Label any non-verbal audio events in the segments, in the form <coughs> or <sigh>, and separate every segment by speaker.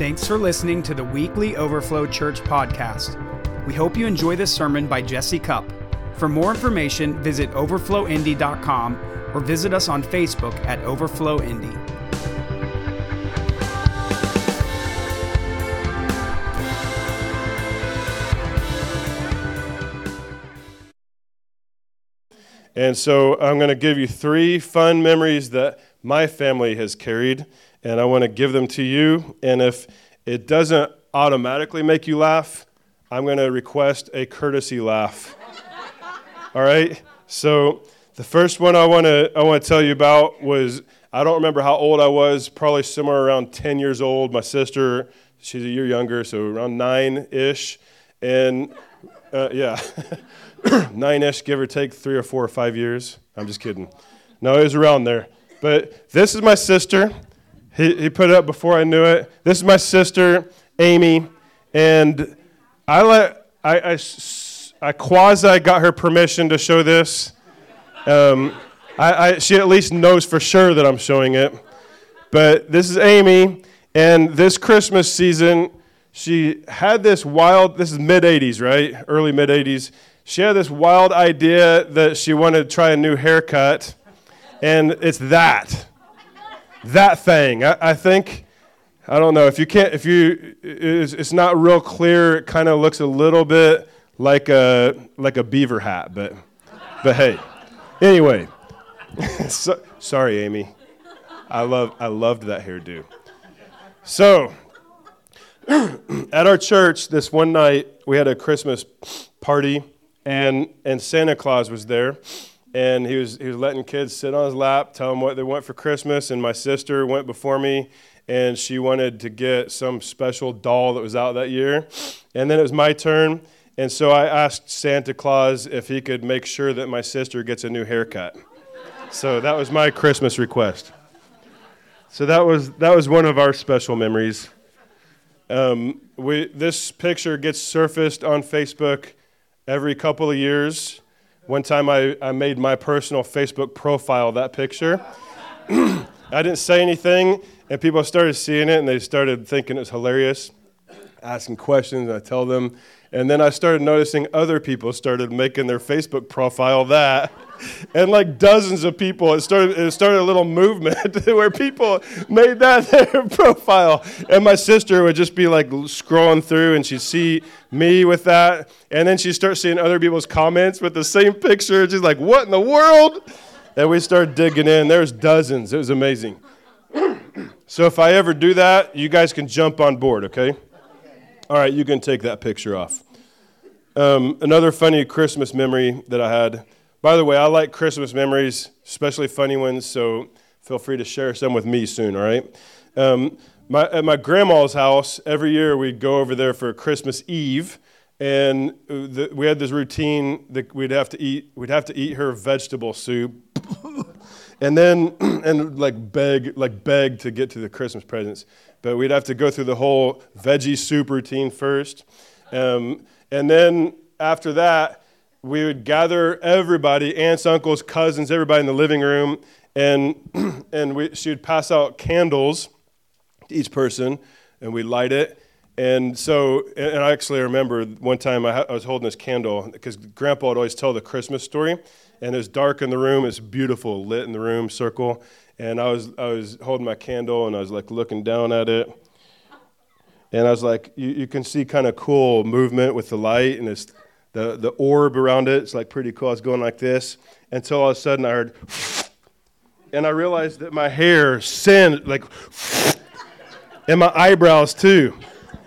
Speaker 1: Thanks for listening to the weekly Overflow Church podcast. We hope you enjoy this sermon by Jesse Cup. For more information, visit overflowindy.com or visit us on Facebook at Overflow Indy.
Speaker 2: And so I'm going to give you three fun memories that my family has carried, and I want to give them to you. And if it doesn't automatically make you laugh, I'm going to request a courtesy laugh. <laughs> All right? So the first one I want to I want to tell you about was I don't remember how old I was, probably somewhere around 10 years old. My sister, she's a year younger, so around 9ish. And uh, yeah. <coughs> nine-ish, give or take three or four or five years. I'm just kidding. No, it was around there. But this is my sister. He, he put it up before I knew it. This is my sister, Amy, and I let I, I, I quasi got her permission to show this. Um, I, I, she at least knows for sure that I'm showing it. But this is Amy, and this Christmas season, she had this wild. This is mid '80s, right? Early mid '80s she had this wild idea that she wanted to try a new haircut, and it's that. That thing. I, I think, I don't know, if you can't, if you, it's, it's not real clear, it kind of looks a little bit like a, like a beaver hat, but, but hey. Anyway, <laughs> so, sorry, Amy. I, love, I loved that hairdo. So, <clears throat> at our church this one night, we had a Christmas party and and Santa Claus was there, and he was he was letting kids sit on his lap, tell them what they want for Christmas. And my sister went before me, and she wanted to get some special doll that was out that year. And then it was my turn, and so I asked Santa Claus if he could make sure that my sister gets a new haircut. So that was my Christmas request. So that was that was one of our special memories. Um, we, this picture gets surfaced on Facebook every couple of years. One time I, I made my personal Facebook profile that picture. <clears throat> I didn't say anything, and people started seeing it and they started thinking it was hilarious, asking questions. I tell them. And then I started noticing other people started making their Facebook profile that. <laughs> And like dozens of people, it started, it started a little movement <laughs> where people made that <laughs> their profile. And my sister would just be like scrolling through and she'd see me with that. And then she'd start seeing other people's comments with the same picture. She's like, what in the world? And we started digging in. There's dozens. It was amazing. so if I ever do that, you guys can jump on board, okay? All right, you can take that picture off. Um, another funny Christmas memory that I had. By the way, I like Christmas memories, especially funny ones, so feel free to share some with me soon, all right? Um, my, at my grandma's house, every year we'd go over there for Christmas Eve, and the, we had this routine that we'd have to eat, we'd have to eat her vegetable soup. And then <clears throat> and like beg like beg to get to the christmas presents but we'd have to go through the whole veggie soup routine first. Um, and then after that, we would gather everybody, aunts, uncles, cousins, everybody in the living room, and, <clears throat> and we, she would pass out candles to each person, and we'd light it. And so, and I actually remember one time I, I was holding this candle because Grandpa would always tell the Christmas story, and it was dark in the room, it's beautiful, lit in the room, circle, and I was I was holding my candle and I was like looking down at it, and I was like, you, you can see kind of cool movement with the light and it's the the orb around it. It's like pretty cool. I was going like this until all of a sudden I heard, and I realized that my hair singed like, and my eyebrows too,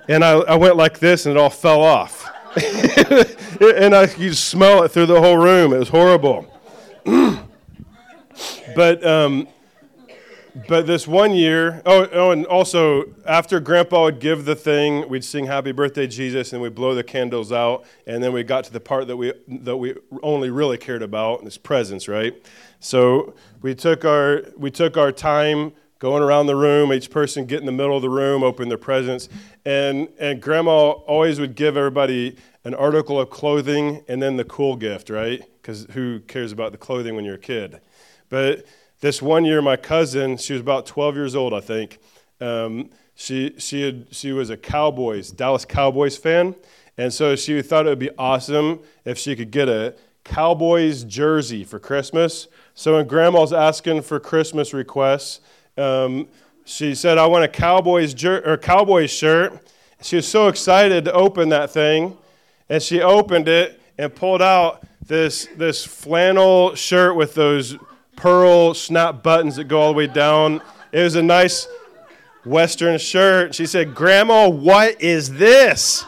Speaker 2: and I, I went like this and it all fell off, <laughs> and I you smell it through the whole room. It was horrible. <clears throat> but um, but this one year, oh, oh, and also after Grandpa would give the thing, we'd sing "Happy Birthday, Jesus," and we'd blow the candles out, and then we got to the part that we that we only really cared about, his presents, right? So we took our we took our time going around the room, each person get in the middle of the room, open their presents, and and Grandma always would give everybody an article of clothing and then the cool gift, right? Because who cares about the clothing when you're a kid? But this one year, my cousin, she was about 12 years old, I think, um, she, she, had, she was a Cowboys, Dallas Cowboys fan. And so she thought it would be awesome if she could get a Cowboys jersey for Christmas. So when grandma's asking for Christmas requests, um, she said, I want a Cowboys, jer- or Cowboys shirt. She was so excited to open that thing. And she opened it and pulled out this, this flannel shirt with those pearl snap buttons that go all the way down. It was a nice Western shirt. She said, Grandma, what is this?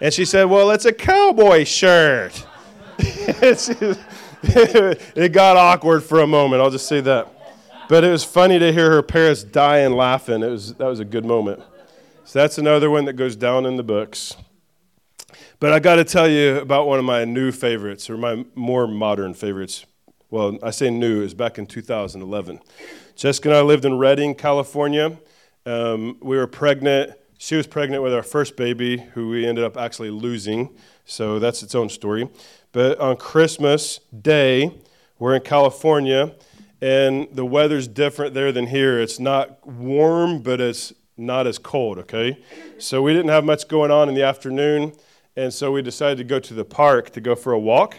Speaker 2: And she said, Well, it's a cowboy shirt. <laughs> it got awkward for a moment, I'll just say that. But it was funny to hear her parents dying laughing. It was, that was a good moment. So that's another one that goes down in the books. But I got to tell you about one of my new favorites, or my more modern favorites. Well, I say new, it was back in 2011. Jessica and I lived in Redding, California. Um, we were pregnant. She was pregnant with our first baby, who we ended up actually losing. So that's its own story. But on Christmas Day, we're in California, and the weather's different there than here. It's not warm, but it's not as cold, okay? So we didn't have much going on in the afternoon, and so we decided to go to the park to go for a walk.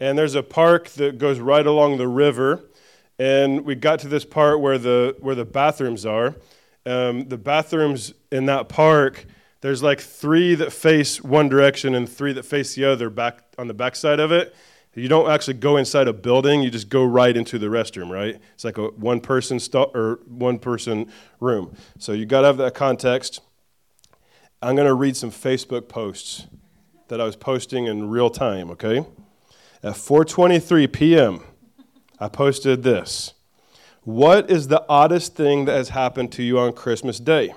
Speaker 2: And there's a park that goes right along the river, and we got to this part where the where the bathrooms are. Um, the bathrooms in that park, there's like three that face one direction and three that face the other back on the backside of it. You don't actually go inside a building; you just go right into the restroom. Right? It's like a one person or one person room. So you got to have that context. I'm going to read some Facebook posts that I was posting in real time. Okay, at 4:23 p.m., I posted this. What is the oddest thing that has happened to you on Christmas Day?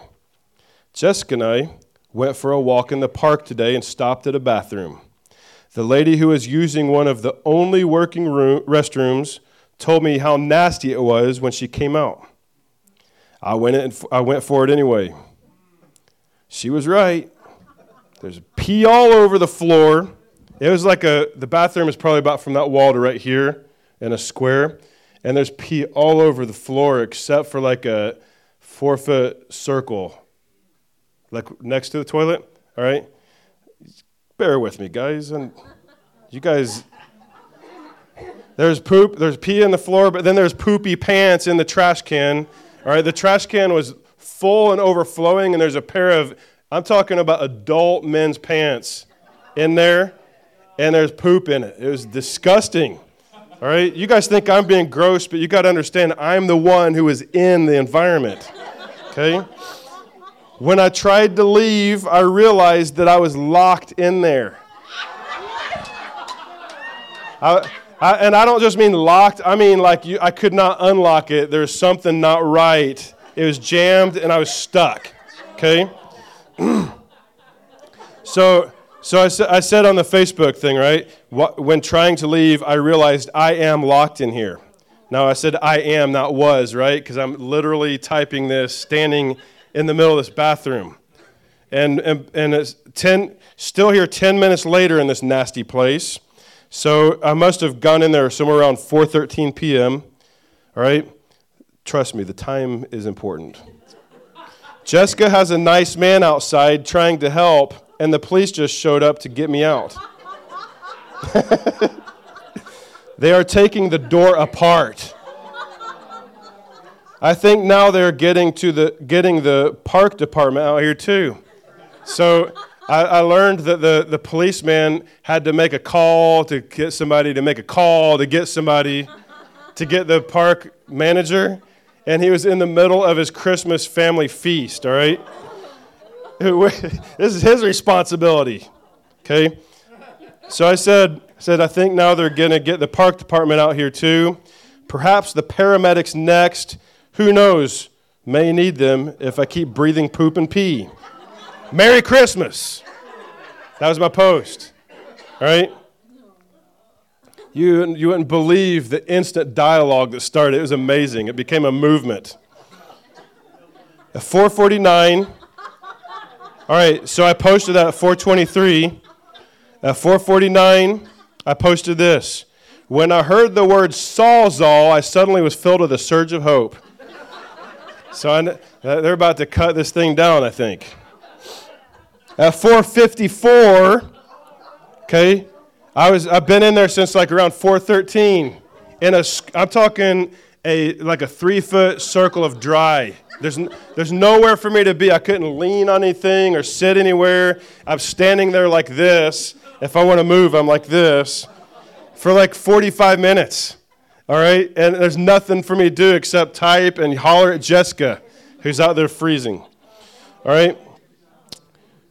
Speaker 2: Jessica and I went for a walk in the park today and stopped at a bathroom. The lady who was using one of the only working room, restrooms told me how nasty it was when she came out. I went, in, I went for it anyway. She was right. There's pee all over the floor. It was like a, the bathroom is probably about from that wall to right here in a square. And there's pee all over the floor except for like a four foot circle, like next to the toilet. All right? Bear with me, guys. And you guys, there's poop, there's pee in the floor, but then there's poopy pants in the trash can. All right, the trash can was full and overflowing, and there's a pair of, I'm talking about adult men's pants in there, and there's poop in it. It was disgusting. All right, you guys think I'm being gross, but you got to understand I'm the one who is in the environment. Okay? When I tried to leave, I realized that I was locked in there. I, I, and I don't just mean locked, I mean like you, I could not unlock it. There's something not right. It was jammed and I was stuck. Okay? <clears throat> so, so I, I said on the Facebook thing, right? When trying to leave, I realized I am locked in here. Now, I said I am, not was, right? Because I'm literally typing this standing in the middle of this bathroom. And, and, and it's 10, still here 10 minutes later in this nasty place. So I must have gone in there somewhere around 4.13 p.m. All right? Trust me, the time is important. Jessica has a nice man outside trying to help, and the police just showed up to get me out. <laughs> they are taking the door apart. I think now they're getting to the getting the park department out here too. So I, I, learned that the, the policeman had to make a call to get somebody to make a call to get somebody to get the park manager, and he was in the middle of his Christmas family feast. All right, <laughs> this is his responsibility. Okay, so I said, said I think now they're to get the park department out here too. Perhaps the paramedics next who knows? May need them if I keep breathing poop and pee. Merry Christmas. That was my post. All right? You, you wouldn't believe the instant dialogue that started. It was amazing. It became a movement. At 449, all right, so I posted that at 423. At 449, I posted this. When I heard the word Sawzall, I suddenly was filled with a surge of hope. So I, they're about to cut this thing down, I think. At 454, okay, I was, I've been in there since like around 413. In a, I'm talking a, like a three foot circle of dry. There's, there's nowhere for me to be. I couldn't lean on anything or sit anywhere. I'm standing there like this. If I want to move, I'm like this for like 45 minutes. All right? And there's nothing for me to do except type and holler at Jessica, who's out there freezing. All right?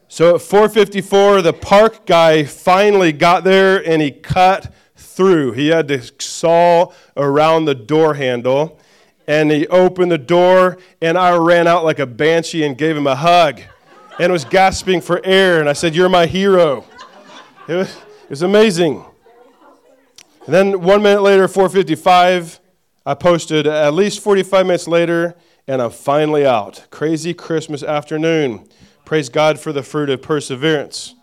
Speaker 2: So at 454, the park guy finally got there and he cut through. He had to saw around the door handle and he opened the door and I ran out like a banshee and gave him a hug and was gasping for air. And I said, You're my hero. It was, it was amazing. And then one minute later, 455, I posted at least 45 minutes later, and I'm finally out. Crazy Christmas afternoon. Praise God for the fruit of perseverance.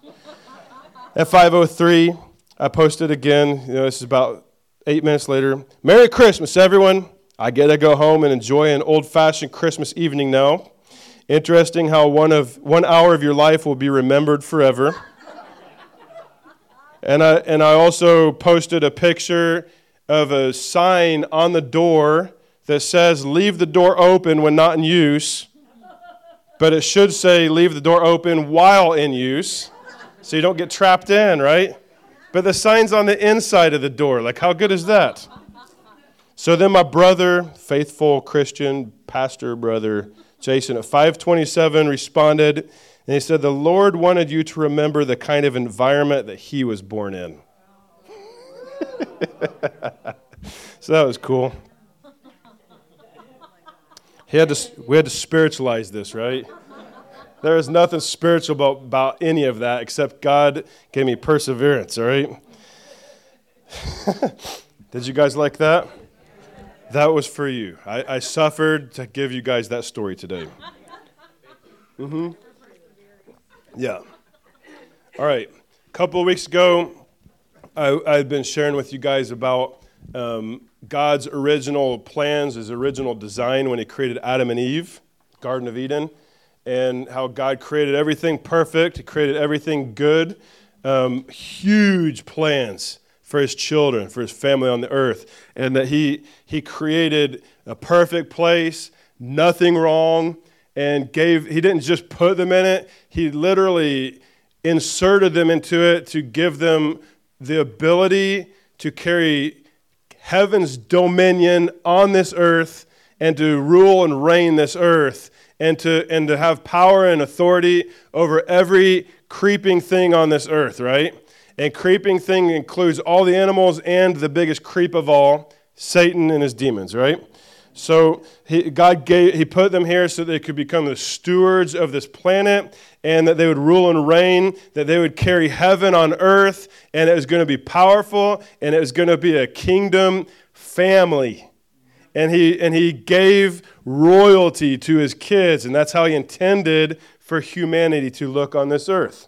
Speaker 2: At 503, I posted again. You know, this is about eight minutes later. Merry Christmas, everyone. I get to go home and enjoy an old-fashioned Christmas evening now. Interesting how one of one hour of your life will be remembered forever. And I, and I also posted a picture of a sign on the door that says, Leave the door open when not in use. But it should say, Leave the door open while in use. So you don't get trapped in, right? But the sign's on the inside of the door. Like, how good is that? So then my brother, faithful Christian pastor brother Jason at 527 responded and he said, The Lord wanted you to remember the kind of environment that he was born in. <laughs> so that was cool. He had to, we had to spiritualize this, right? There is nothing spiritual about, about any of that except God gave me perseverance, all right? <laughs> Did you guys like that? That was for you. I, I suffered to give you guys that story today. Mm-hmm. Yeah. All right. A couple of weeks ago, I, I've been sharing with you guys about um, God's original plans, his original design when he created Adam and Eve, Garden of Eden, and how God created everything perfect, he created everything good. Um, huge plans for his children, for his family on the earth, and that he, he created a perfect place, nothing wrong, and gave, he didn't just put them in it, he literally inserted them into it to give them the ability to carry heaven's dominion on this earth and to rule and reign this earth and to, and to have power and authority over every creeping thing on this earth, right? And creeping thing includes all the animals and the biggest creep of all, Satan and his demons, right? So he, God gave, he put them here so they could become the stewards of this planet and that they would rule and reign, that they would carry heaven on earth, and it was going to be powerful, and it was going to be a kingdom family. And he, and he gave royalty to his kids, and that's how he intended for humanity to look on this earth.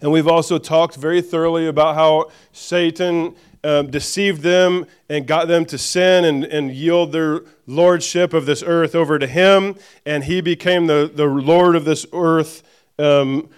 Speaker 2: And we've also talked very thoroughly about how Satan um, deceived them and got them to sin and, and yield their lordship of this earth over to him. And he became the, the Lord of this earth um,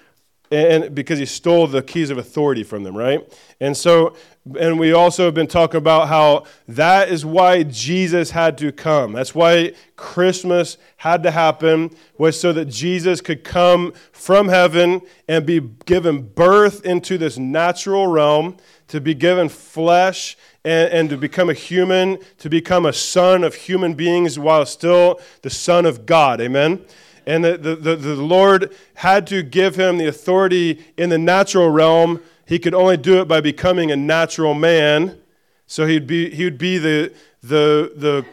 Speaker 2: and because he stole the keys of authority from them, right? And so, and we also have been talking about how that is why Jesus had to come. That's why Christmas had to happen, was so that Jesus could come from heaven and be given birth into this natural realm to be given flesh and, and, to become a human, to become a son of human beings while still the Son of God. Amen? And the, the, the, the Lord had to give him the authority in the natural realm. He could only do it by becoming a natural man. So he'd be, he would be the, the, the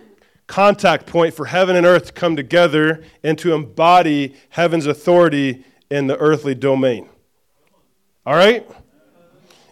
Speaker 2: contact point for heaven and earth to come together and to embody heaven's authority in the earthly domain. All right?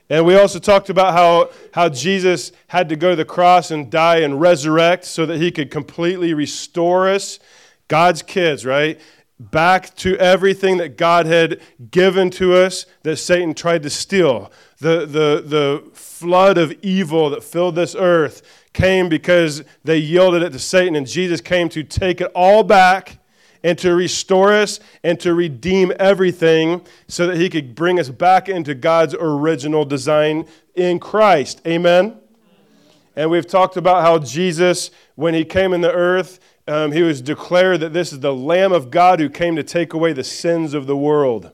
Speaker 2: And we also talked about how, how Jesus had to go to the cross and die and resurrect so that he could completely restore us, God's kids, right? Back to everything that God had given to us that Satan tried to steal. The, the, the flood of evil that filled this earth came because they yielded it to Satan, and Jesus came to take it all back and to restore us and to redeem everything so that he could bring us back into God's original design in Christ. Amen? And we've talked about how Jesus, when he came in the earth, um, he was declared that this is the Lamb of God who came to take away the sins of the world.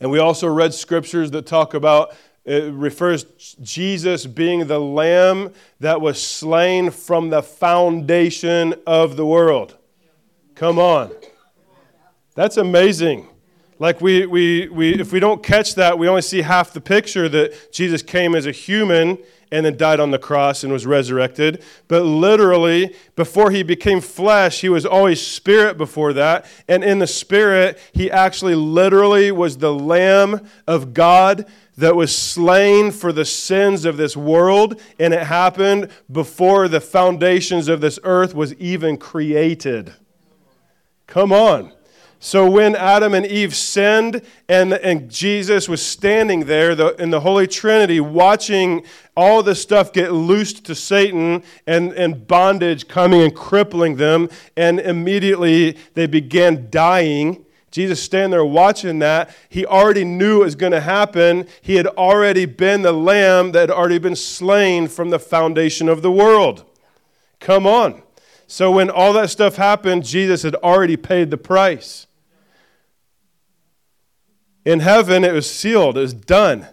Speaker 2: And we also read scriptures that talk about it refers Jesus being the lamb that was slain from the foundation of the world. Come on. That's amazing. Like we, we, we if we don't catch that, we only see half the picture that Jesus came as a human and then died on the cross and was resurrected. But literally, before he became flesh, he was always spirit before that. And in the spirit, he actually literally was the Lamb of God that was slain for the sins of this world. And it happened before the foundations of this earth was even created. Come on. So when Adam and Eve sinned and, and Jesus was standing there the, in the Holy Trinity watching all this stuff get loosed to Satan and, and bondage coming and crippling them, and immediately they began dying. Jesus standing there watching that. He already knew it was going to happen. He had already been the lamb that had already been slain from the foundation of the world. Come on. So when all that stuff happened, Jesus had already paid the price. In heaven, it was sealed, it was done.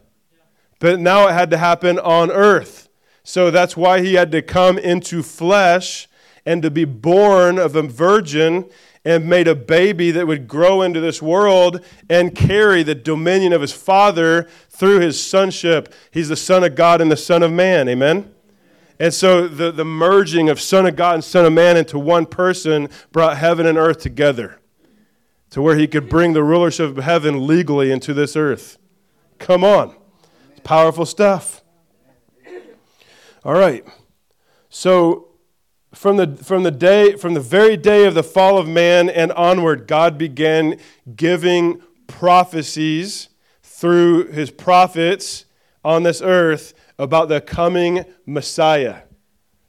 Speaker 2: But now it had to happen on earth. So that's why he had to come into flesh and to be born of a virgin and made a baby that would grow into this world and carry the dominion of his father through his sonship. He's the Son of God and the Son of Man. Amen? And so the, the merging of Son of God and Son of Man into one person brought heaven and earth together to where he could bring the rulership of heaven legally into this earth. Come on. It's powerful stuff. All right. So from the, from the day from the very day of the fall of man and onward god began giving prophecies through his prophets on this earth about the coming messiah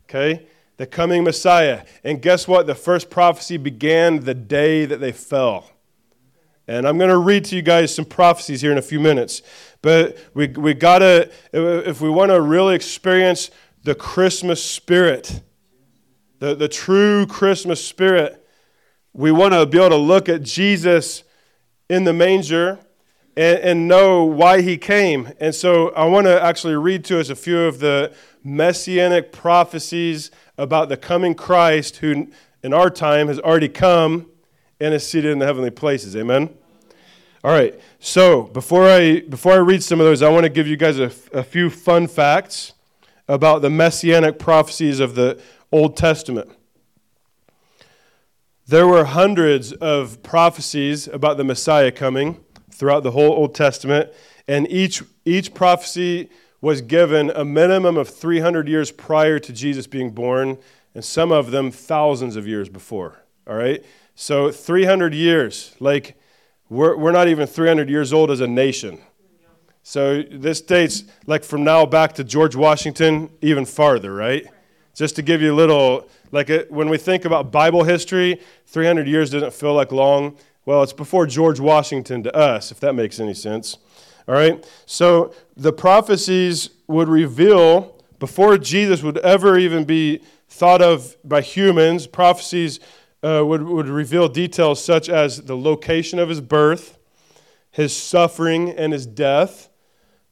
Speaker 2: okay the coming messiah and guess what the first prophecy began the day that they fell and I'm going to read to you guys some prophecies here in a few minutes. But we, we got to, if we want to really experience the Christmas spirit, the, the true Christmas spirit, we want to be able to look at Jesus in the manger and, and know why he came. And so I want to actually read to us a few of the messianic prophecies about the coming Christ who in our time has already come and is seated in the heavenly places. Amen. All right. So before I before I read some of those, I want to give you guys a, a few fun facts about the messianic prophecies of the Old Testament. There were hundreds of prophecies about the Messiah coming throughout the whole Old Testament, and each each prophecy was given a minimum of 300 years prior to Jesus being born, and some of them thousands of years before. All right? So 300 years, like we're, we're not even 300 years old as a nation. So this dates like from now back to George Washington, even farther, right? Just to give you a little, like a, when we think about Bible history, 300 years doesn't feel like long. Well, it's before George Washington to us, if that makes any sense. All right? So the prophecies would reveal, before Jesus would ever even be thought of by humans, prophecies uh, would, would reveal details such as the location of his birth, his suffering and his death,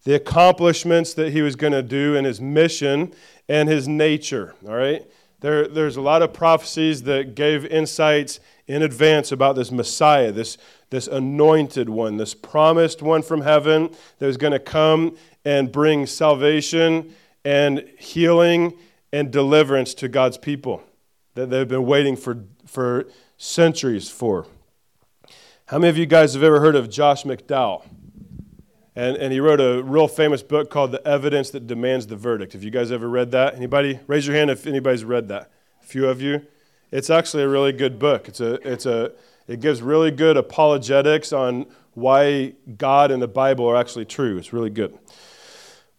Speaker 2: the accomplishments that he was going to do in his mission, and his nature. All right? There, there's a lot of prophecies that gave insights in advance about this Messiah, this, this anointed one, this promised one from heaven that was going to come and bring salvation and healing and deliverance to God's people that they've been waiting for for centuries for. How many of you guys have ever heard of Josh McDowell? And, and he wrote a real famous book called The Evidence That Demands the Verdict. Have you guys ever read that? Anybody? Raise your hand if anybody's read that. A few of you. it's actually a really good book. It's a, it's a, it gives really good apologetics on why God and the Bible are actually true. It's really good.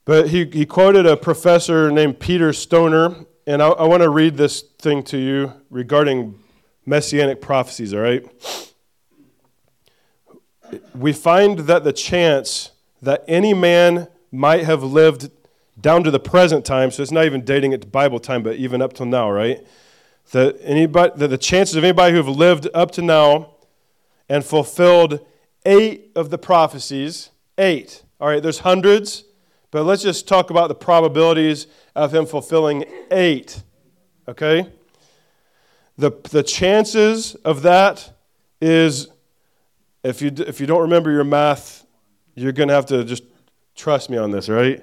Speaker 2: But he, he quoted a professor named Peter Stoner, and I, I want to read this thing to you regarding messianic prophecies, all right? We find that the chance that any man might have lived down to the present time, so it's not even dating it to Bible time, but even up till now, right? That anybody, that the chances of anybody who have lived up to now and fulfilled eight of the prophecies, eight. All right, there's hundreds, but let's just talk about the probabilities of him fulfilling eight. Okay? The, the chances of that is, if you, if you don't remember your math, you're going to have to just trust me on this, right?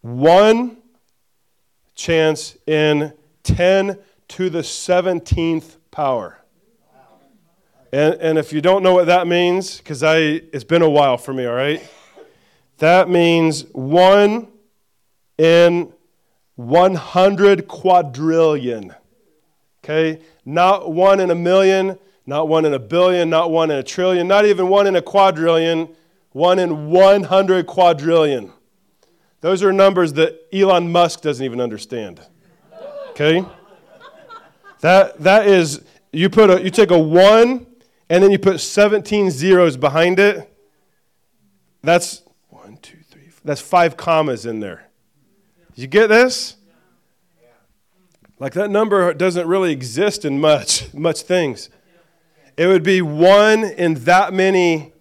Speaker 2: One chance in 10 to the 17th power. And, and if you don't know what that means, because I it's been a while for me, all right? That means one in 100 quadrillion. Okay? Not one in a million, not one in a billion, not one in a trillion, not even one in a quadrillion, one in 100 quadrillion. Those are numbers that Elon Musk doesn't even understand. Okay? That, that is, you, put a, you take a 1 and then you put 17 zeros behind it. That's one, two, three, four, that's five commas in there. You get this? Like that number doesn't really exist in much, much things. It would be one in that many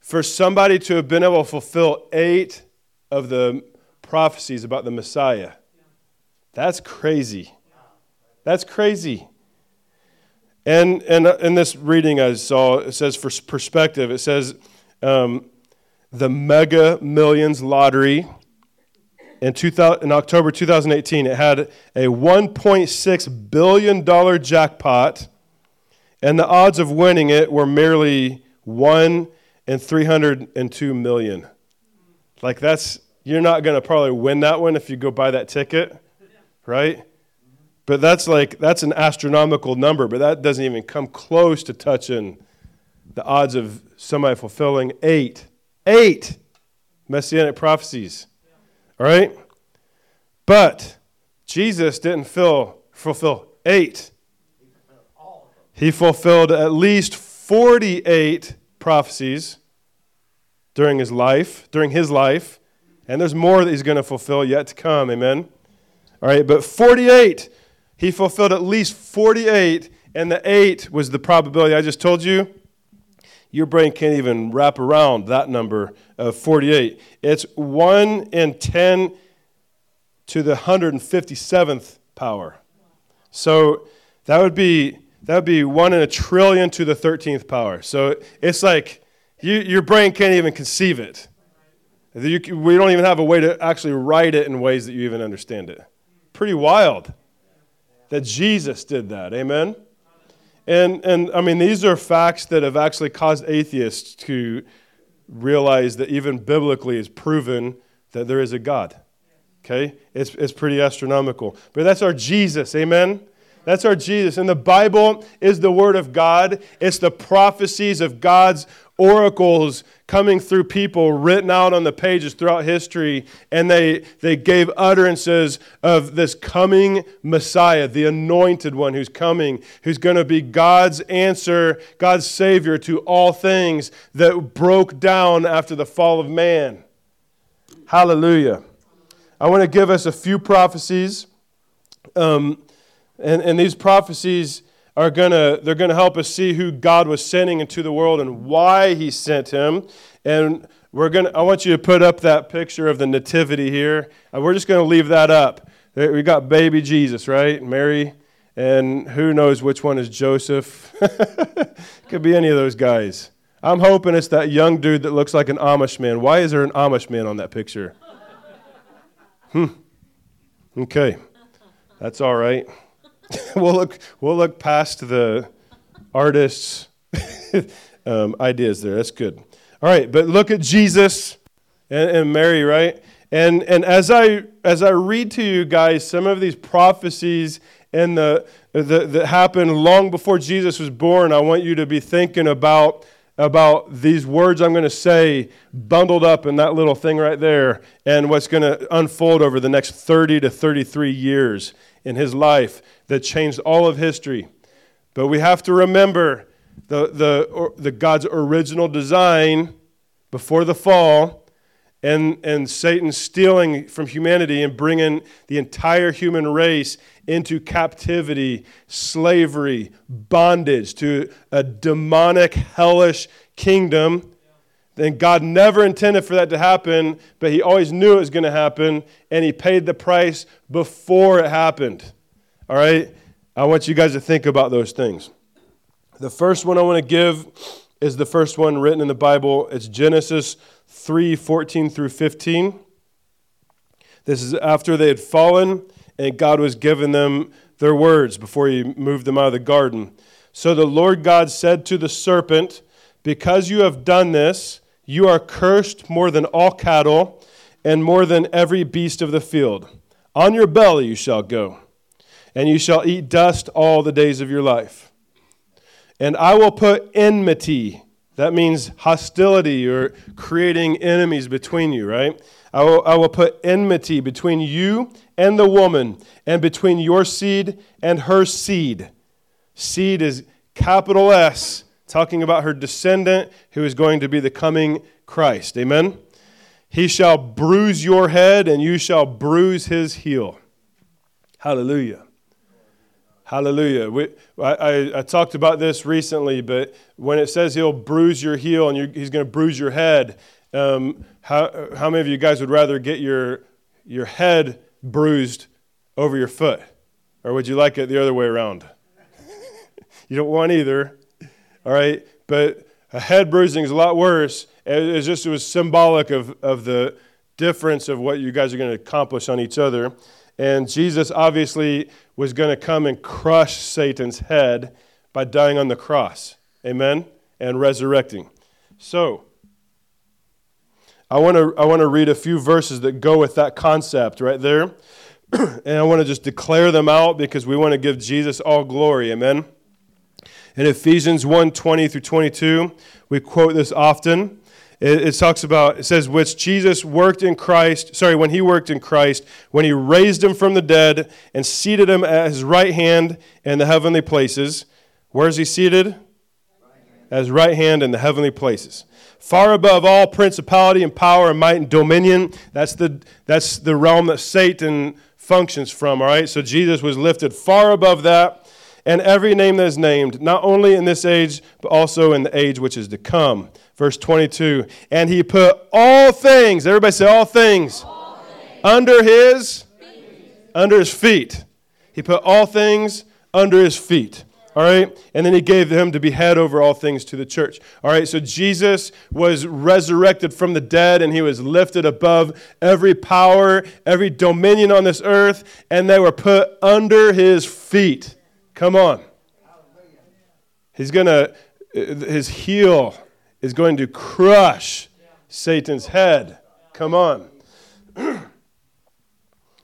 Speaker 2: for somebody to have been able to fulfill eight of the prophecies about the Messiah. That's crazy. That's crazy. And, and in this reading I saw, it says for perspective, it says um, the Mega Millions lottery in, 2000, in October 2018, it had a $1.6 billion jackpot, and the odds of winning it were merely 1 in 302 million. Like that's you're not going to probably win that one if you go buy that ticket, right? But that's like, that's an astronomical number, but that doesn't even come close to touching the odds of somebody fulfilling eight, eight messianic prophecies. All right? But Jesus didn't fill, fulfill eight. He fulfilled at least 48 prophecies during his life, during his life. And there's more that he's going to fulfill yet to come. Amen. All right, but 48, he fulfilled at least 48, and the 8 was the probability I just told you. Your brain can't even wrap around that number of 48. It's 1 in 10 to the 157th power. So that would be that would be 1 in a trillion to the 13th power. So it's like you, your brain can't even conceive it. You, we don't even have a way to actually write it in ways that you even understand it. Pretty wild that Jesus did that. Amen? And, and I mean, these are facts that have actually caused atheists to realize that even biblically is proven that there is a God. Okay? It's, it's pretty astronomical. But that's our Jesus. Amen? That's our Jesus. And the Bible is the Word of God, it's the prophecies of God's oracles coming through people written out on the pages throughout history, and they, they gave utterances of this coming Messiah, the anointed one who's coming, who's going to be God's answer, God's Savior to all things that broke down after the fall of man. Hallelujah. I want to give us a few prophecies. Um, and, and these prophecies are gonna they're gonna help us see who God was sending into the world and why He sent him. And we're gonna I want you to put up that picture of the nativity here. And we're just gonna leave that up. We got baby Jesus, right? Mary, and who knows which one is Joseph? <laughs> Could be any of those guys. I'm hoping it's that young dude that looks like an Amish man. Why is there an Amish man on that picture? Hmm. Okay. That's all right. <laughs> we'll look we'll look past the artists' <laughs> um, ideas there. That's good. All right, but look at Jesus and, and Mary, right? And and as I as I read to you guys some of these prophecies and the, the, that happened long before Jesus was born, I want you to be thinking about, about these words I'm going to say bundled up in that little thing right there and what's going to unfold over the next 30 to 33 years in his life that changed all of history. But we have to remember the, the, the God's original design before the fall and, and Satan stealing from humanity and bringing the entire human race into captivity, slavery, bondage to a demonic, hellish kingdom. Then God never intended for that to happen, but He always knew it was going to happen, and He paid the price before it happened. All right? I want you guys to think about those things. The first one I want to give is the first one written in the Bible. It's Genesis 3 14 through 15. This is after they had fallen and God was giving them their words before he moved them out of the garden. So the Lord God said to the serpent, Because you have done this, you are cursed more than all cattle and more than every beast of the field. On your belly you shall go, and you shall eat dust all the days of your life. And I will put enmity that means hostility or creating enemies between you, right? I will, I will put enmity between you and the woman, and between your seed and her seed. Seed is capital S, talking about her descendant who is going to be the coming Christ. Amen? He shall bruise your head, and you shall bruise his heel. Hallelujah. Hallelujah. We, I, I, I, talked about this recently, but when it says he'll bruise your heel and he's going to bruise your head, um, how, how many of you guys would rather get your, your head bruised over your foot? Or would you like it the other way around? <laughs> you don't want either. All right? But a head bruising is a lot worse. It, just, it was symbolic of, of the difference of what you guys are going to accomplish on each other. And Jesus obviously was going to come and crush Satan's head by dying on the cross. Amen? And resurrecting. So, I want to I want to read a few verses that go with that concept right there. <clears throat> and I want to just declare them out because we want to give Jesus all glory. Amen. In Ephesians 1 20 through 22, we quote this often. It, it, talks about, it says, which Jesus worked in Christ, sorry, when he worked in Christ, when he raised him from the dead and seated him at his right hand in the heavenly places. Where is he seated? Right at his right hand in the heavenly places. Far above all principality and power and might and dominion. That's the, that's the realm that Satan functions from, all right? So Jesus was lifted far above that and every name that is named, not only in this age, but also in the age which is to come. Verse 22 And he put all things, everybody say all things, all things. under his feet. under his feet. He put all things under his feet. All right? And then he gave him to be head over all things to the church. All right? So Jesus was resurrected from the dead and he was lifted above every power, every dominion on this earth, and they were put under his feet. Come on. He's going to, his heel is going to crush Satan's head. Come on. <clears throat>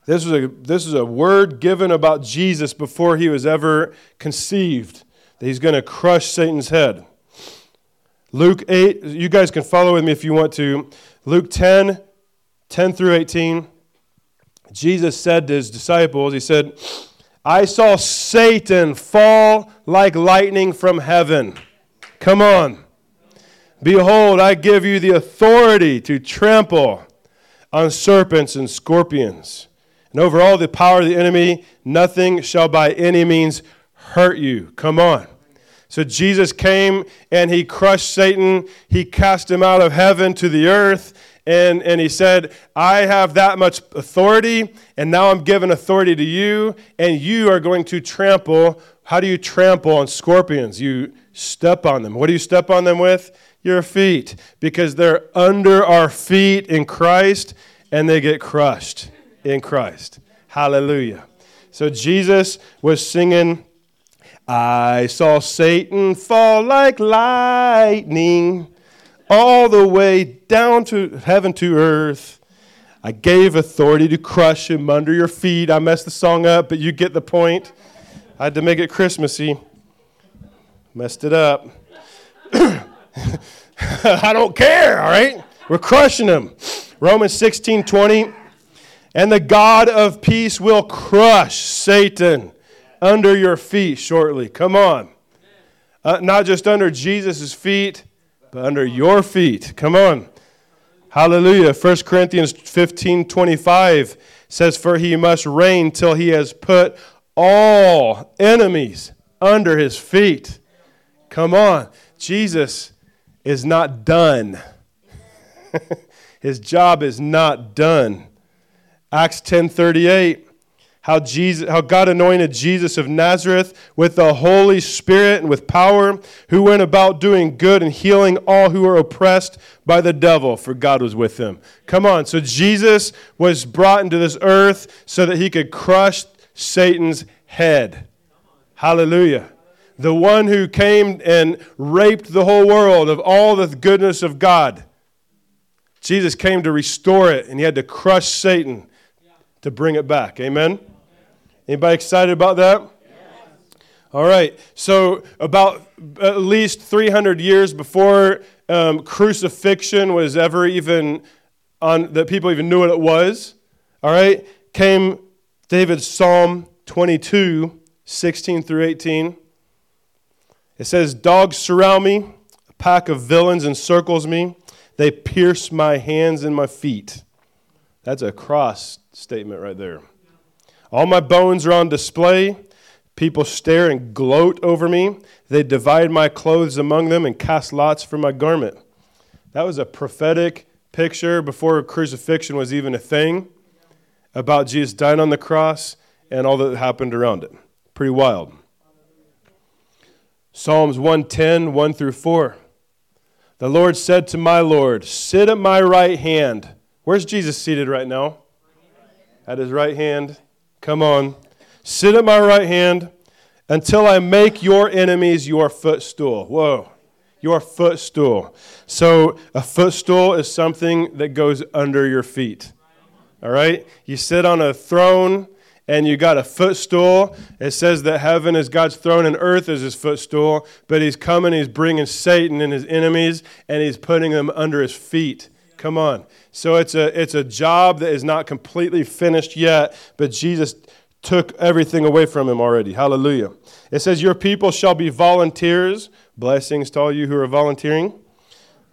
Speaker 2: This is, a, this is a word given about Jesus before he was ever conceived, that he's going to crush Satan's head. Luke 8, you guys can follow with me if you want to. Luke 10, 10 through 18. Jesus said to his disciples, He said, I saw Satan fall like lightning from heaven. Come on. Behold, I give you the authority to trample on serpents and scorpions, and over all the power of the enemy, nothing shall by any means hurt you. Come on. So Jesus came and he crushed Satan. He cast him out of heaven to the earth. And, and he said, I have that much authority, and now I'm giving authority to you, and you are going to trample. How do you trample on scorpions? You step on them. What do you step on them with? your feet because they're under our feet in Christ and they get crushed in Christ. Hallelujah. So Jesus was singing, I saw Satan fall like lightning all the way down to heaven to earth. I gave authority to crush him under your feet. I messed the song up, but you get the point. I had to make it Christmassy. Messed it up. <coughs> I don't care, all right? We're crushing him. Romans 16 20. And the God of peace will crush Satan under your feet shortly. Come on. Uh, not just under Jesus' feet, under your feet. Come on. Hallelujah. 1 Corinthians 15 25 says, For he must reign till he has put all enemies under his feet. Come on. Jesus is not done. <laughs> his job is not done. Acts 10:38 how Jesus how God anointed Jesus of Nazareth with the Holy Spirit and with power who went about doing good and healing all who were oppressed by the devil for God was with him. Come on, so Jesus was brought into this earth so that he could crush Satan's head. Hallelujah. The one who came and raped the whole world of all the goodness of God. Jesus came to restore it and he had to crush Satan to bring it back. Amen. Anybody excited about that? All right. So, about at least 300 years before um, crucifixion was ever even on, that people even knew what it was, all right, came David's Psalm 22, 16 through 18. It says, Dogs surround me, a pack of villains encircles me, they pierce my hands and my feet. That's a cross statement right there. All my bones are on display. People stare and gloat over me. They divide my clothes among them and cast lots for my garment. That was a prophetic picture before crucifixion was even a thing about Jesus dying on the cross and all that happened around it. Pretty wild. Psalms 110, 1 through 4. The Lord said to my Lord, Sit at my right hand. Where's Jesus seated right now? At his right hand. Come on. Sit at my right hand until I make your enemies your footstool. Whoa. Your footstool. So, a footstool is something that goes under your feet. All right? You sit on a throne and you got a footstool. It says that heaven is God's throne and earth is his footstool, but he's coming, he's bringing Satan and his enemies, and he's putting them under his feet. Come on. So it's a, it's a job that is not completely finished yet, but Jesus took everything away from him already. Hallelujah. It says, Your people shall be volunteers. Blessings to all you who are volunteering.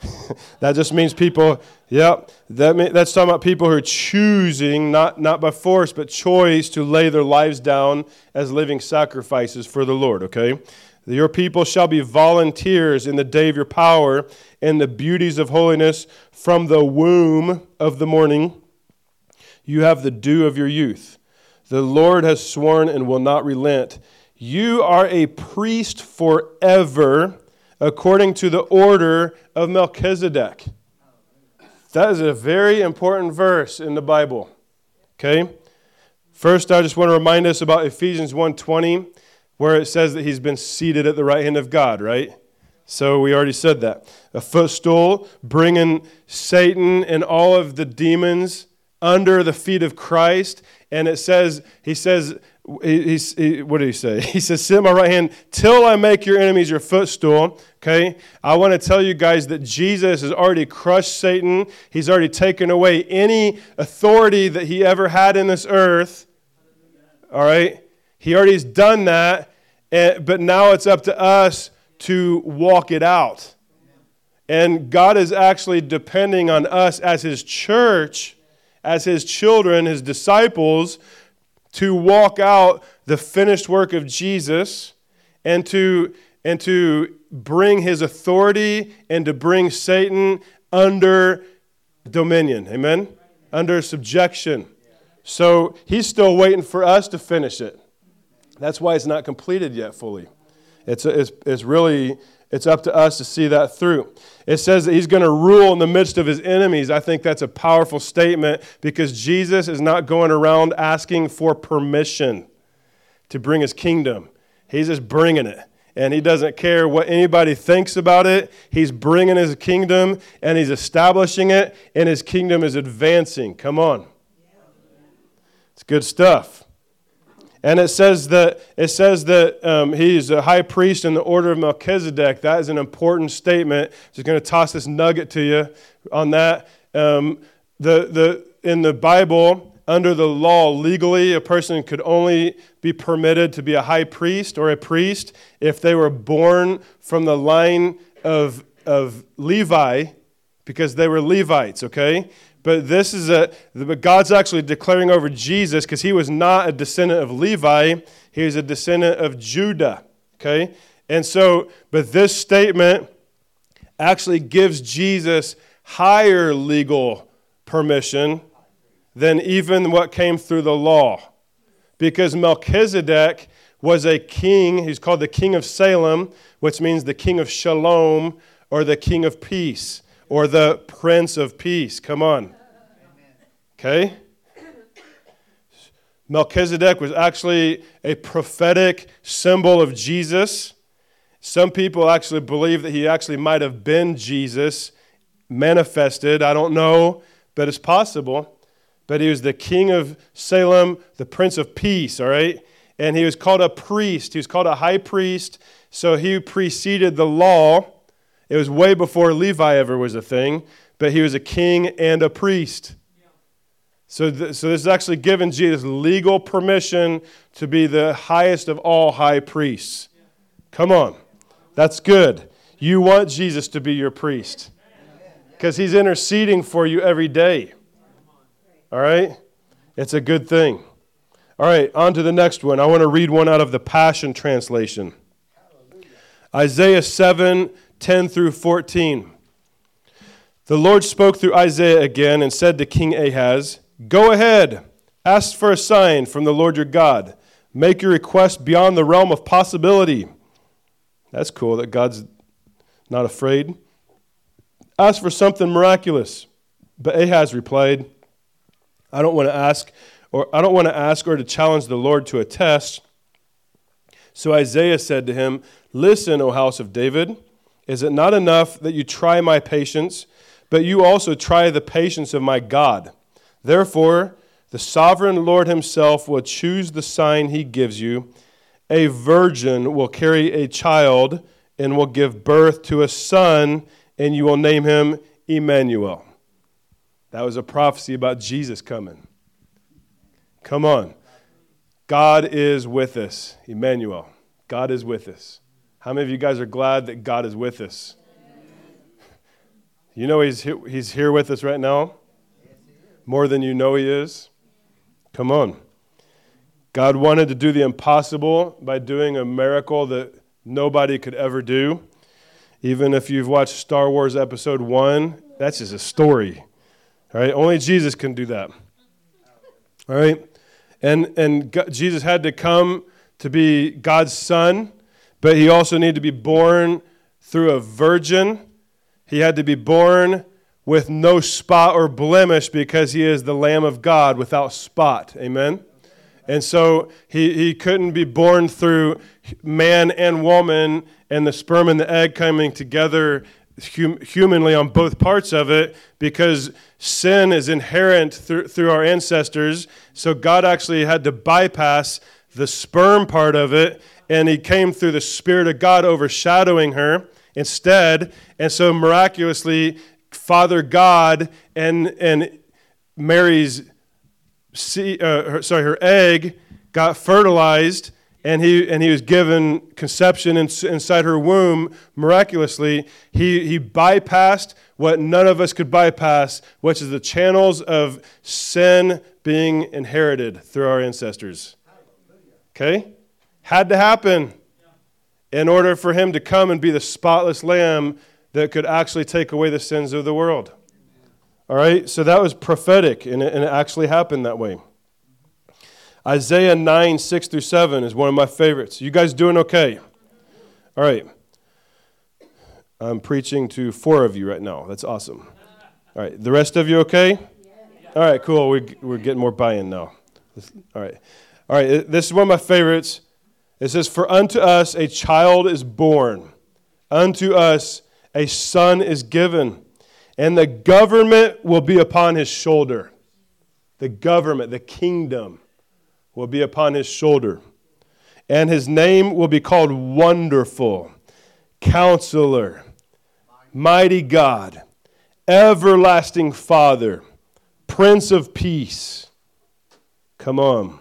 Speaker 2: <laughs> that just means people, yep, that mean, that's talking about people who are choosing, not, not by force, but choice to lay their lives down as living sacrifices for the Lord, okay? Your people shall be volunteers in the day of your power and the beauties of holiness from the womb of the morning. You have the dew of your youth. The Lord has sworn and will not relent. You are a priest forever according to the order of Melchizedek. That is a very important verse in the Bible. Okay? First, I just want to remind us about Ephesians 1:20 where it says that he's been seated at the right hand of God, right? So we already said that. A footstool, bringing Satan and all of the demons under the feet of Christ. And it says, he says, he, he, what did he say? <laughs> He says, Sit at my right hand till I make your enemies your footstool. Okay? I want to tell you guys that Jesus has already crushed Satan. He's already taken away any authority that he ever had in this earth. All right? He already has done that, but now it's up to us to walk it out. And God is actually depending on us as His church, as His children, His disciples, to walk out the finished work of Jesus and to, and to bring His authority and to bring Satan under dominion. Amen? Under subjection. So He's still waiting for us to finish it. That's why it's not completed yet fully. It's, it's, it's really, it's up to us to see that through. It says that he's going to rule in the midst of his enemies. I think that's a powerful statement because Jesus is not going around asking for permission to bring his kingdom. He's just bringing it. And he doesn't care what anybody thinks about it. He's bringing his kingdom and he's establishing it, and his kingdom is advancing. Come on. It's good stuff. And it says that it says that um, he's a high priest in the order of Melchizedek. That is an important statement. Just going to toss this nugget to you on that. Um, the the in the Bible, under the law, legally, a person could only be permitted to be a high priest or a priest if they were born from the line of of Levi, because they were Levites. Okay, but this is a, but God's actually declaring over Jesus because he was not a descendant of Levi, he was a descendant of Judah. Okay? And so, but this statement actually gives Jesus higher legal permission than even what came through the law. Because Melchizedek was a king, he's called the king of Salem, which means the king of shalom or the king of peace or the Prince of Peace. Come on. Okay? Melchizedek was actually a prophetic symbol of Jesus. Some people actually believe that he actually might have been Jesus manifested. I don't know, but it's possible. But he was the king of Salem, the prince of peace, all right? And he was called a priest. He was called a high priest. So he preceded the law. It was way before Levi ever was a thing, but he was a king and a priest. So, th- so this is actually giving Jesus legal permission to be the highest of all high priests. Come on. That's good. You want Jesus to be your priest because he's interceding for you every day. All right? It's a good thing. All right, on to the next one. I want to read one out of the Passion Translation Isaiah 7 10 through 14. The Lord spoke through Isaiah again and said to King Ahaz, Go ahead, ask for a sign from the Lord your God. Make your request beyond the realm of possibility. That's cool that God's not afraid. Ask for something miraculous. But Ahaz replied, I don't want to ask or I don't want to ask or to challenge the Lord to a test. So Isaiah said to him, Listen, O house of David. Is it not enough that you try my patience, but you also try the patience of my God? Therefore, the sovereign Lord himself will choose the sign he gives you. A virgin will carry a child and will give birth to a son, and you will name him Emmanuel. That was a prophecy about Jesus coming. Come on. God is with us. Emmanuel. God is with us. How many of you guys are glad that God is with us? You know He's here, he's here with us right now? More than you know He is? Come on. God wanted to do the impossible by doing a miracle that nobody could ever do. Even if you've watched Star Wars Episode 1, that's just a story. All right? Only Jesus can do that. All right? And, and God, Jesus had to come to be God's son but he also needed to be born through a virgin. He had to be born with no spot or blemish because he is the Lamb of God without spot. Amen? And so he, he couldn't be born through man and woman and the sperm and the egg coming together hum, humanly on both parts of it because sin is inherent through, through our ancestors. So God actually had to bypass the sperm part of it and he came through the Spirit of God overshadowing her instead. And so miraculously, Father God and, and Mary's, uh, her, sorry, her egg got fertilized and he, and he was given conception in, inside her womb miraculously. He, he bypassed what none of us could bypass, which is the channels of sin being inherited through our ancestors. Okay? had to happen in order for him to come and be the spotless lamb that could actually take away the sins of the world. All right, so that was prophetic, and it, and it actually happened that way. Isaiah 9, 6 through 7 is one of my favorites. You guys doing okay? All right. I'm preaching to four of you right now. That's awesome. All right. The rest of you okay? All right, cool. We're, we're getting more buy in now. All right. All right. This is one of my favorites. It says, For unto us a child is born, unto us a son is given, and the government will be upon his shoulder. The government, the kingdom. will be upon his shoulder, and his name will be called Wonderful, Counselor, Mighty God, Everlasting Father, Prince of Peace. Come on.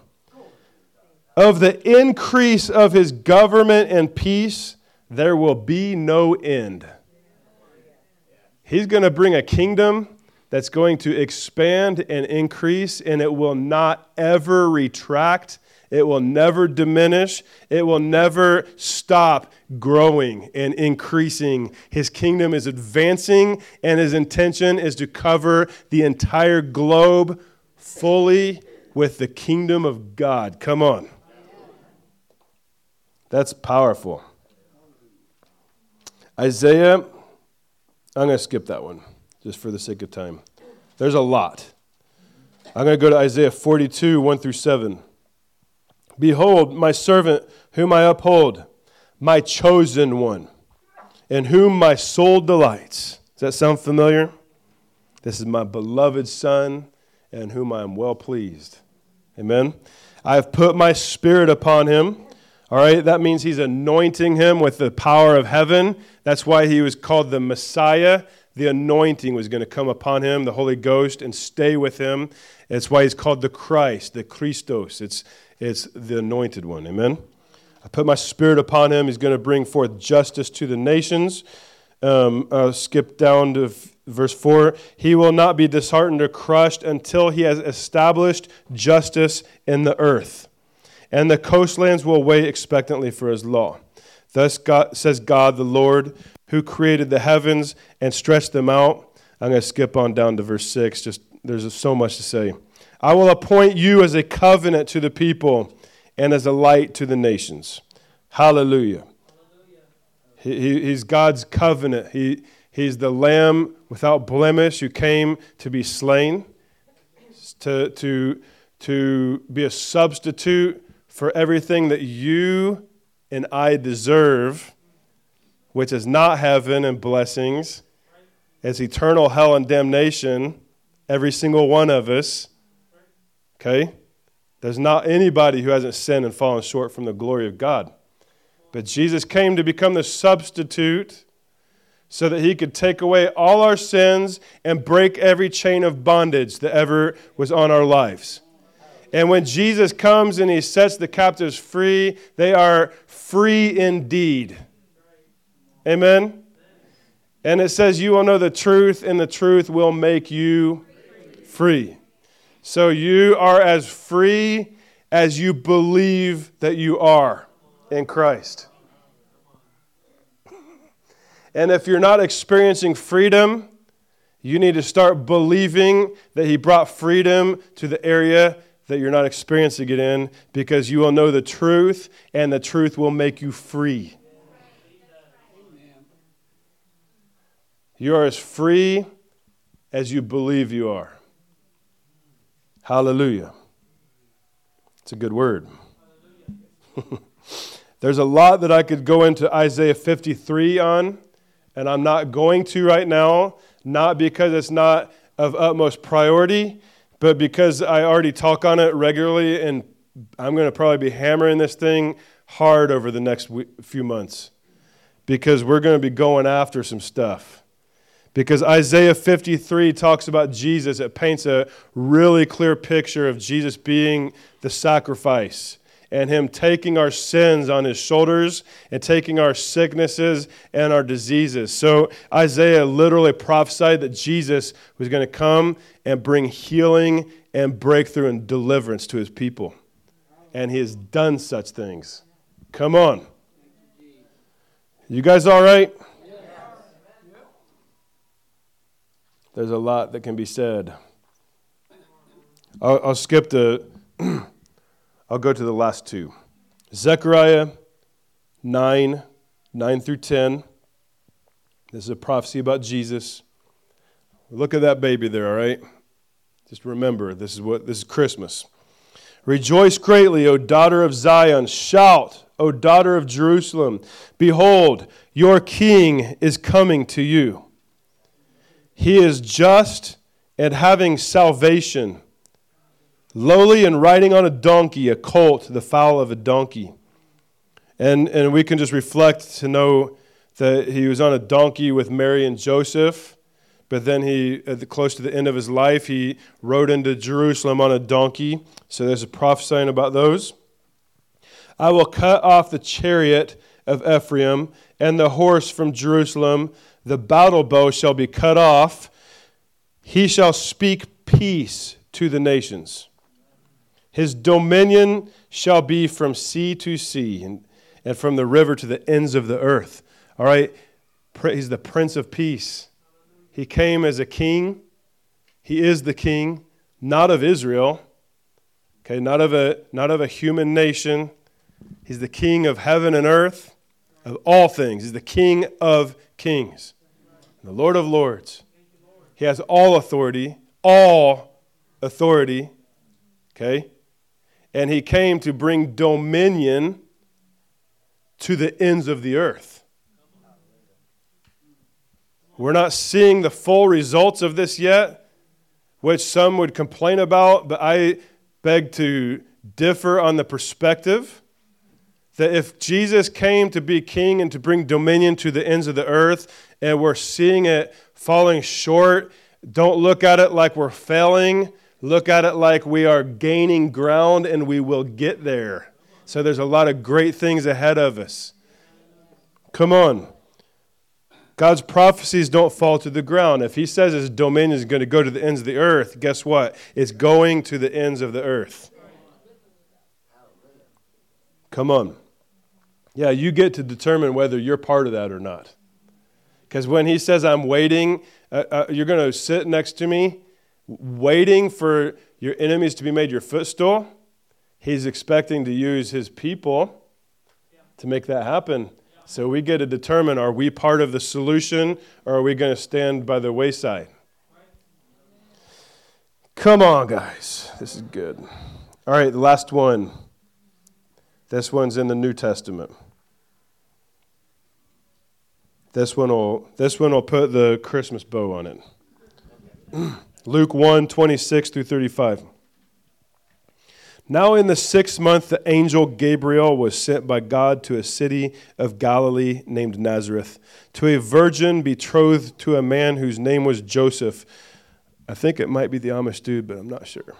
Speaker 2: Of the increase of his government and peace, there will be no end. He's going to bring a kingdom that's going to expand and increase, and it will not ever retract. It will never diminish. It will never stop growing and increasing. His kingdom is advancing, and his intention is to cover the entire globe fully with the kingdom of God. Come on. That's powerful. Isaiah, I'm going to skip that one just for the sake of time. There's a lot. I'm going to go to Isaiah 42, 1 through 7. Behold, my servant whom I uphold, my chosen one, in whom my soul delights. Does that sound familiar? This is my beloved Son, in whom I am well pleased. Amen. I have put my spirit upon him. All right, that means he's anointing him with the power of heaven. That's why he was called the Messiah the anointing was going to come upon him, the Holy Ghost, and stay with him. That's why he's called the Christ, the Christos. It's, it's the anointed one. Amen? I put my spirit upon him. He's going to bring forth justice to the nations. Um, I'll skip down to verse 4. He will not be disheartened or crushed until he has established justice in the earth. And the coastlands will wait expectantly for his law. Thus God, says God the Lord who created the heavens and stretched them out. I'm going to skip on down to verse 6. Just there's so much to say. I will appoint you as a covenant to the people and as a light to the nations. Hallelujah. He, he, he's God's covenant. He, he's the lamb without blemish who came to be slain, to, to, to be a substitute for everything that you and I deserve which is not heaven and blessings, it's eternal hell and damnation, every single one of us. Okay? There's not anybody who hasn't sinned and fallen short from the glory of God. But Jesus came to become the substitute so that he could take away all our sins and break every chain of bondage that ever was on our lives. And when Jesus comes and he sets the captives free, they are free indeed. Amen? And it says, You will know the truth, and the truth will make you free. So you are as free as you believe that you are in Christ. And if you're not experiencing freedom, you need to start believing that He brought freedom to the area that you're not experiencing it in because you will know the truth, and the truth will make you free. You are as free as you believe you are. Hallelujah. It's a good word. <laughs> There's a lot that I could go into Isaiah 53 on, and I'm not going to right now, not because it's not of utmost priority, but because I already talk on it regularly, and I'm going to probably be hammering this thing hard over the next few months because we're going to be going after some stuff because Isaiah 53 talks about Jesus. It paints a really clear picture of Jesus being the sacrifice and Him taking our sins on His shoulders and taking our sicknesses and our diseases. So Isaiah literally prophesied that Jesus was going to come and bring healing and breakthrough and deliverance to His people. And He has done such things. Come on. You guys all right? There's a lot that can be said. I'll, I'll skip the, <clears throat> I'll go to the last two. Zechariah 9, 9 through 10. This is a prophecy about Jesus. Look at that baby there, all right? Just remember, this is what this is Christmas. Rejoice greatly, O daughter of Zion. Shout, O daughter of Jerusalem. Behold, your king is coming to you. He is just and having salvation, lowly and riding on a donkey, a colt, the foal of a donkey. And, and we can just reflect to know that he was on a donkey with Mary and Joseph, but then he, at the, close to the end of his life, he rode into Jerusalem on a donkey. So there's a prophesying about those. I will cut off the chariot of Ephraim and the horse from Jerusalem. The battle bow shall be cut off. He shall speak peace to the nations. His dominion shall be from sea to sea and, and from the river to the ends of the earth. All right? He's the Prince of Peace. He came as a king. He is the king, not of Israel, okay, not of a, not of a human nation. He's the king of heaven and earth, of all things. He's the king of kings, the Lord of lords. He has all authority, all authority, okay? And he came to bring dominion to the ends of the earth. We're not seeing the full results of this yet, which some would complain about, but I beg to differ on the perspective that if Jesus came to be king and to bring dominion to the ends of the earth, and we're seeing it falling short, don't look at it like we're failing. Look at it like we are gaining ground and we will get there. So there's a lot of great things ahead of us. Come on. God's prophecies don't fall to the ground. If He says His dominion is going to go to the ends of the earth, guess what? It's going to the ends of the earth. Come on. Yeah, you get to determine whether you're part of that or not. Because when He says, I'm waiting, uh, uh, you're going to sit next to me, waiting for your enemies to be made your footstool. He's expecting to use His people to make that happen. So we get to determine are we part of the solution or are we going to stand by the wayside? Come on, guys. This is good. All right, the last one. This one's in the New Testament. This one will, this one will put the Christmas bow on it. <clears throat> Luke 1 26 through 35. Now, in the sixth month, the angel Gabriel was sent by God to a city of Galilee named Nazareth, to a virgin betrothed to a man whose name was Joseph. I think it might be the Amish dude, but I'm not sure.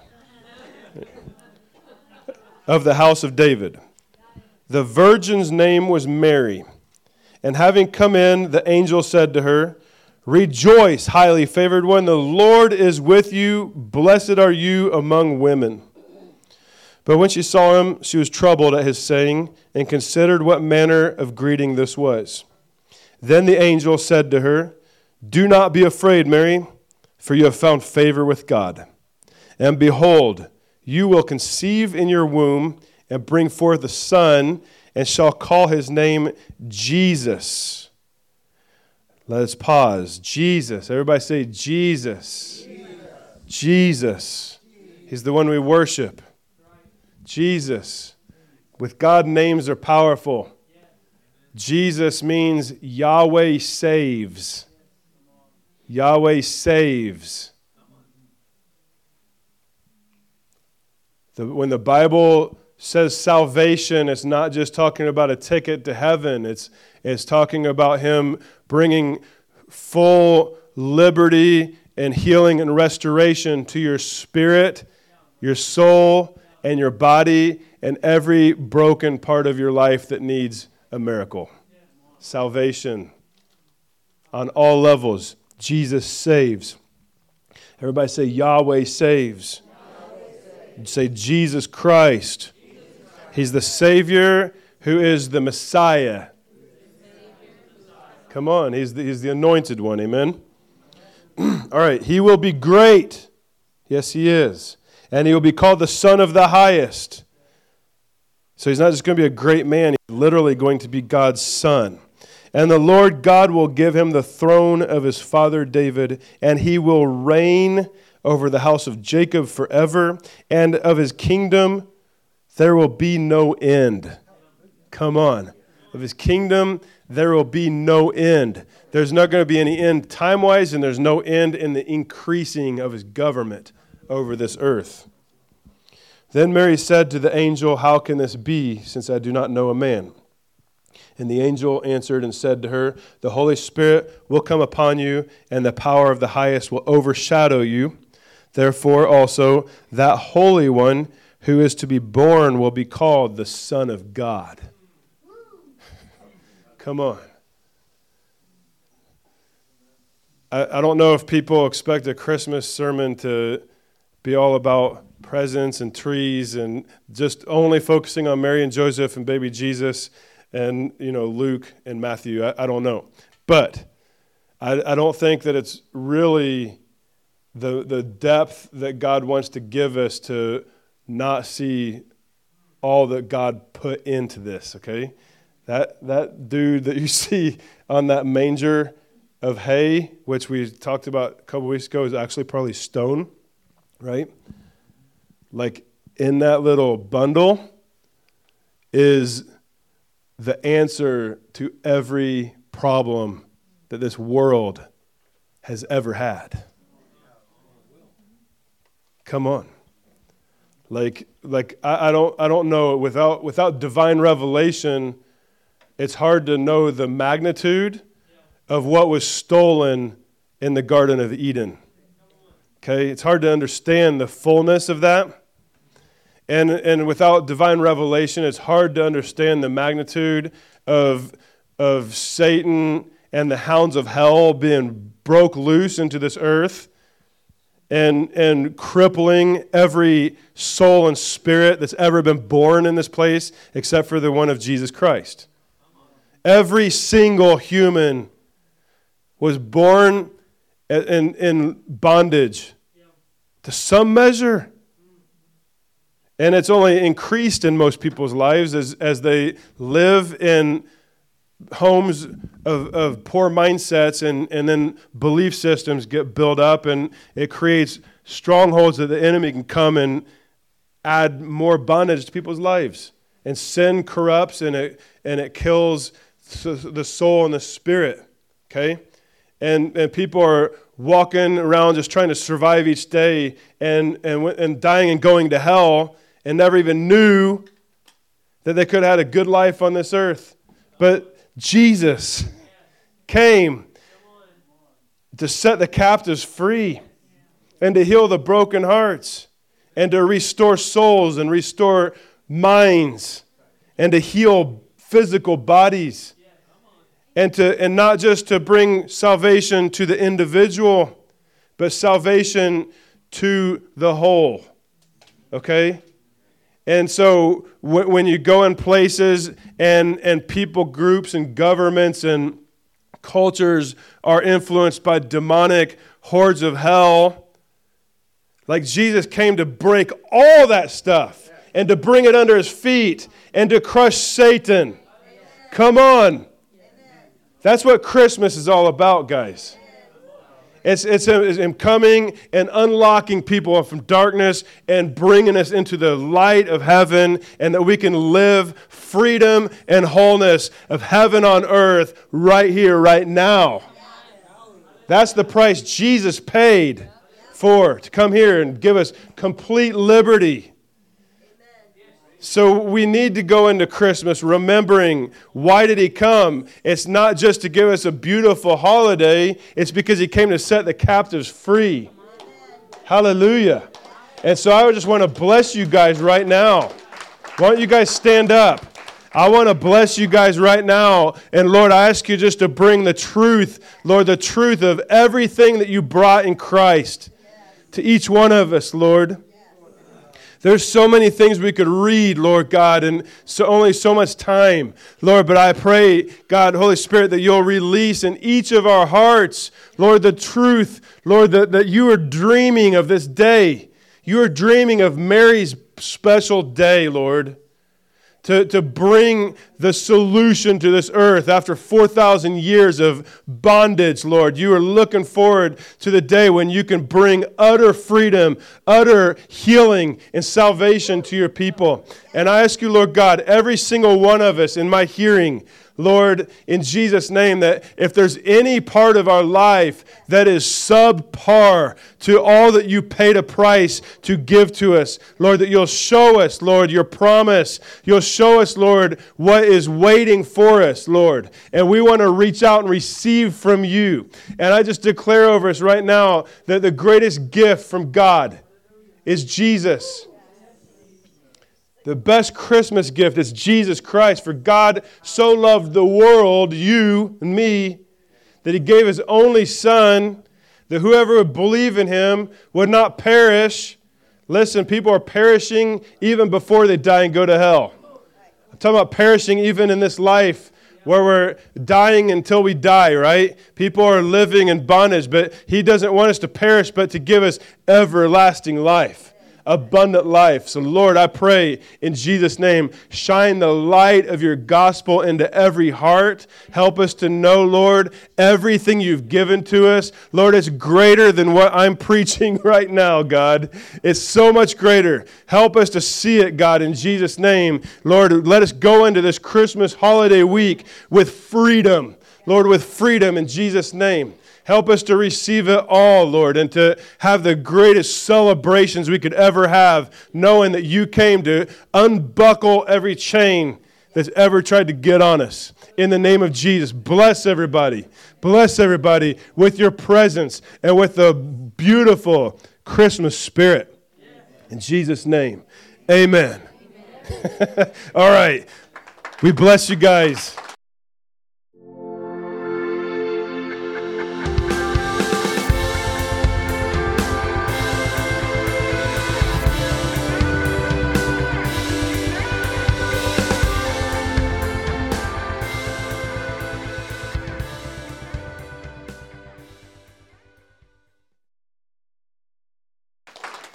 Speaker 2: of the house of David. The virgin's name was Mary. And having come in, the angel said to her, Rejoice, highly favored one, the Lord is with you. Blessed are you among women. But when she saw him, she was troubled at his saying and considered what manner of greeting this was. Then the angel said to her, Do not be afraid, Mary, for you have found favor with God. And behold, you will conceive in your womb and bring forth a son, and shall call his name Jesus. Let us pause. Jesus. Everybody say Jesus. Jesus. Jesus. He's the one we worship. Jesus. With God, names are powerful. Jesus means Yahweh saves. Yahweh saves. The, when the Bible says salvation, it's not just talking about a ticket to heaven, it's, it's talking about Him bringing full liberty and healing and restoration to your spirit, your soul, and your body and every broken part of your life that needs a miracle. Salvation on all levels. Jesus saves. Everybody say, Yahweh saves. Yahweh. Say, Jesus Christ. He's the Savior who is the Messiah. Come on, he's the, he's the anointed one. Amen. <clears throat> all right, he will be great. Yes, he is and he will be called the Son of the Highest. So he's not just going to be a great man, he's literally going to be God's son. And the Lord God will give him the throne of his father David, and he will reign over the house of Jacob forever, and of his kingdom there will be no end. Come on. Of his kingdom there will be no end. There's not going to be any end time wise, and there's no end in the increasing of his government over this earth. Then Mary said to the angel, How can this be, since I do not know a man? And the angel answered and said to her, The Holy Spirit will come upon you, and the power of the highest will overshadow you. Therefore, also, that Holy One who is to be born will be called the Son of God. Come on. I, I don't know if people expect a Christmas sermon to be all about presents and trees and just only focusing on Mary and Joseph and baby Jesus and you know Luke and Matthew. I, I don't know, but I, I don't think that it's really the the depth that God wants to give us to not see all that God put into this. Okay, that that dude that you <laughs> see on that manger of hay, which we talked about a couple weeks ago, is actually probably stone, right? Like in that little bundle is the answer to every problem that this world has ever had. Come on. Like, like I, I, don't, I don't know. Without, without divine revelation, it's hard to know the magnitude of what was stolen in the Garden of Eden. Okay? It's hard to understand the fullness of that. And, and without divine revelation, it's hard to understand the magnitude of, of Satan and the hounds of hell being broke loose into this earth and, and crippling every soul and spirit that's ever been born in this place except for the one of Jesus Christ. Every single human was born in, in bondage to some measure. And it's only increased in most people's lives as, as they live in homes of, of poor mindsets and, and then belief systems get built up and it creates strongholds that the enemy can come and add more bondage to people's lives. And sin corrupts and it, and it kills the soul and the spirit. Okay? And, and people are walking around just trying to survive each day and, and, and dying and going to hell and never even knew that they could have had a good life on this earth. But Jesus came to set the captives free and to heal the broken hearts and to restore souls and restore minds and to heal physical bodies. And to and not just to bring salvation to the individual but salvation to the whole. Okay? And so when you go in places and, and people groups and governments and cultures are influenced by demonic hordes of hell, like Jesus came to break all that stuff and to bring it under his feet and to crush Satan. Come on. That's what Christmas is all about, guys. It's, it's, Him coming and unlocking people from darkness and bringing us into the light of heaven, and that we can live freedom and wholeness of heaven on earth right here, right now. That's the price Jesus paid for to come here and give us complete liberty. So we need to go into Christmas remembering why did he come? It's not just to give us a beautiful holiday, it's because he came to set the captives free. Hallelujah. And so I just want to bless you guys right now. Why don't you guys stand up? I want to bless you guys right now. And Lord, I ask you just to bring the truth, Lord, the truth of everything that you brought in Christ to each one of us, Lord. There's so many things we could read, Lord God, and so only so much time, Lord. But I pray, God, Holy Spirit, that you'll release in each of our hearts, Lord, the truth, Lord, that, that you are dreaming of this day. You are dreaming of Mary's special day, Lord to, to bring the solution to this earth after 4,000 years of bondage, Lord. You are looking forward to the day when you can bring utter freedom, utter healing, and salvation to your people. And I ask you, Lord God, every single one of us in my hearing, Lord, in Jesus' name, that if there's any part of our life that is subpar to all that you paid a price to give to us, Lord, that you'll show us, Lord, your promise. You'll show us, Lord, what is waiting for us, Lord. And we want to reach out and receive from you. And I just declare over us right now that the greatest gift from God is Jesus. The best Christmas gift is Jesus Christ. For God so loved the world, you and me, that he gave his only Son, that whoever would believe in him would not perish. Listen, people are perishing even before they die and go to hell. I'm talking about perishing even in this life where we're dying until we die, right? People are living in bondage, but he doesn't want us to perish, but to give us everlasting life abundant life. So, Lord, I pray in Jesus' name, shine the light of your gospel into every heart. Help us to know, Lord, everything you've given to us. Lord, it's greater than what I'm <laughs> preaching right now, God. It's so much greater. Help us to see it, God, in Jesus' name. Lord, let us go into this Christmas holiday week with freedom. Lord, with freedom in Jesus' name. Help us to receive it all, Lord, and to have the greatest celebrations we could ever have, knowing that you came to unbuckle every chain that's ever tried to get on us. In the name of Jesus, bless everybody. Bless everybody with your presence and with the beautiful Christmas spirit. In Jesus' name, amen. amen. <laughs> all right. We bless you guys.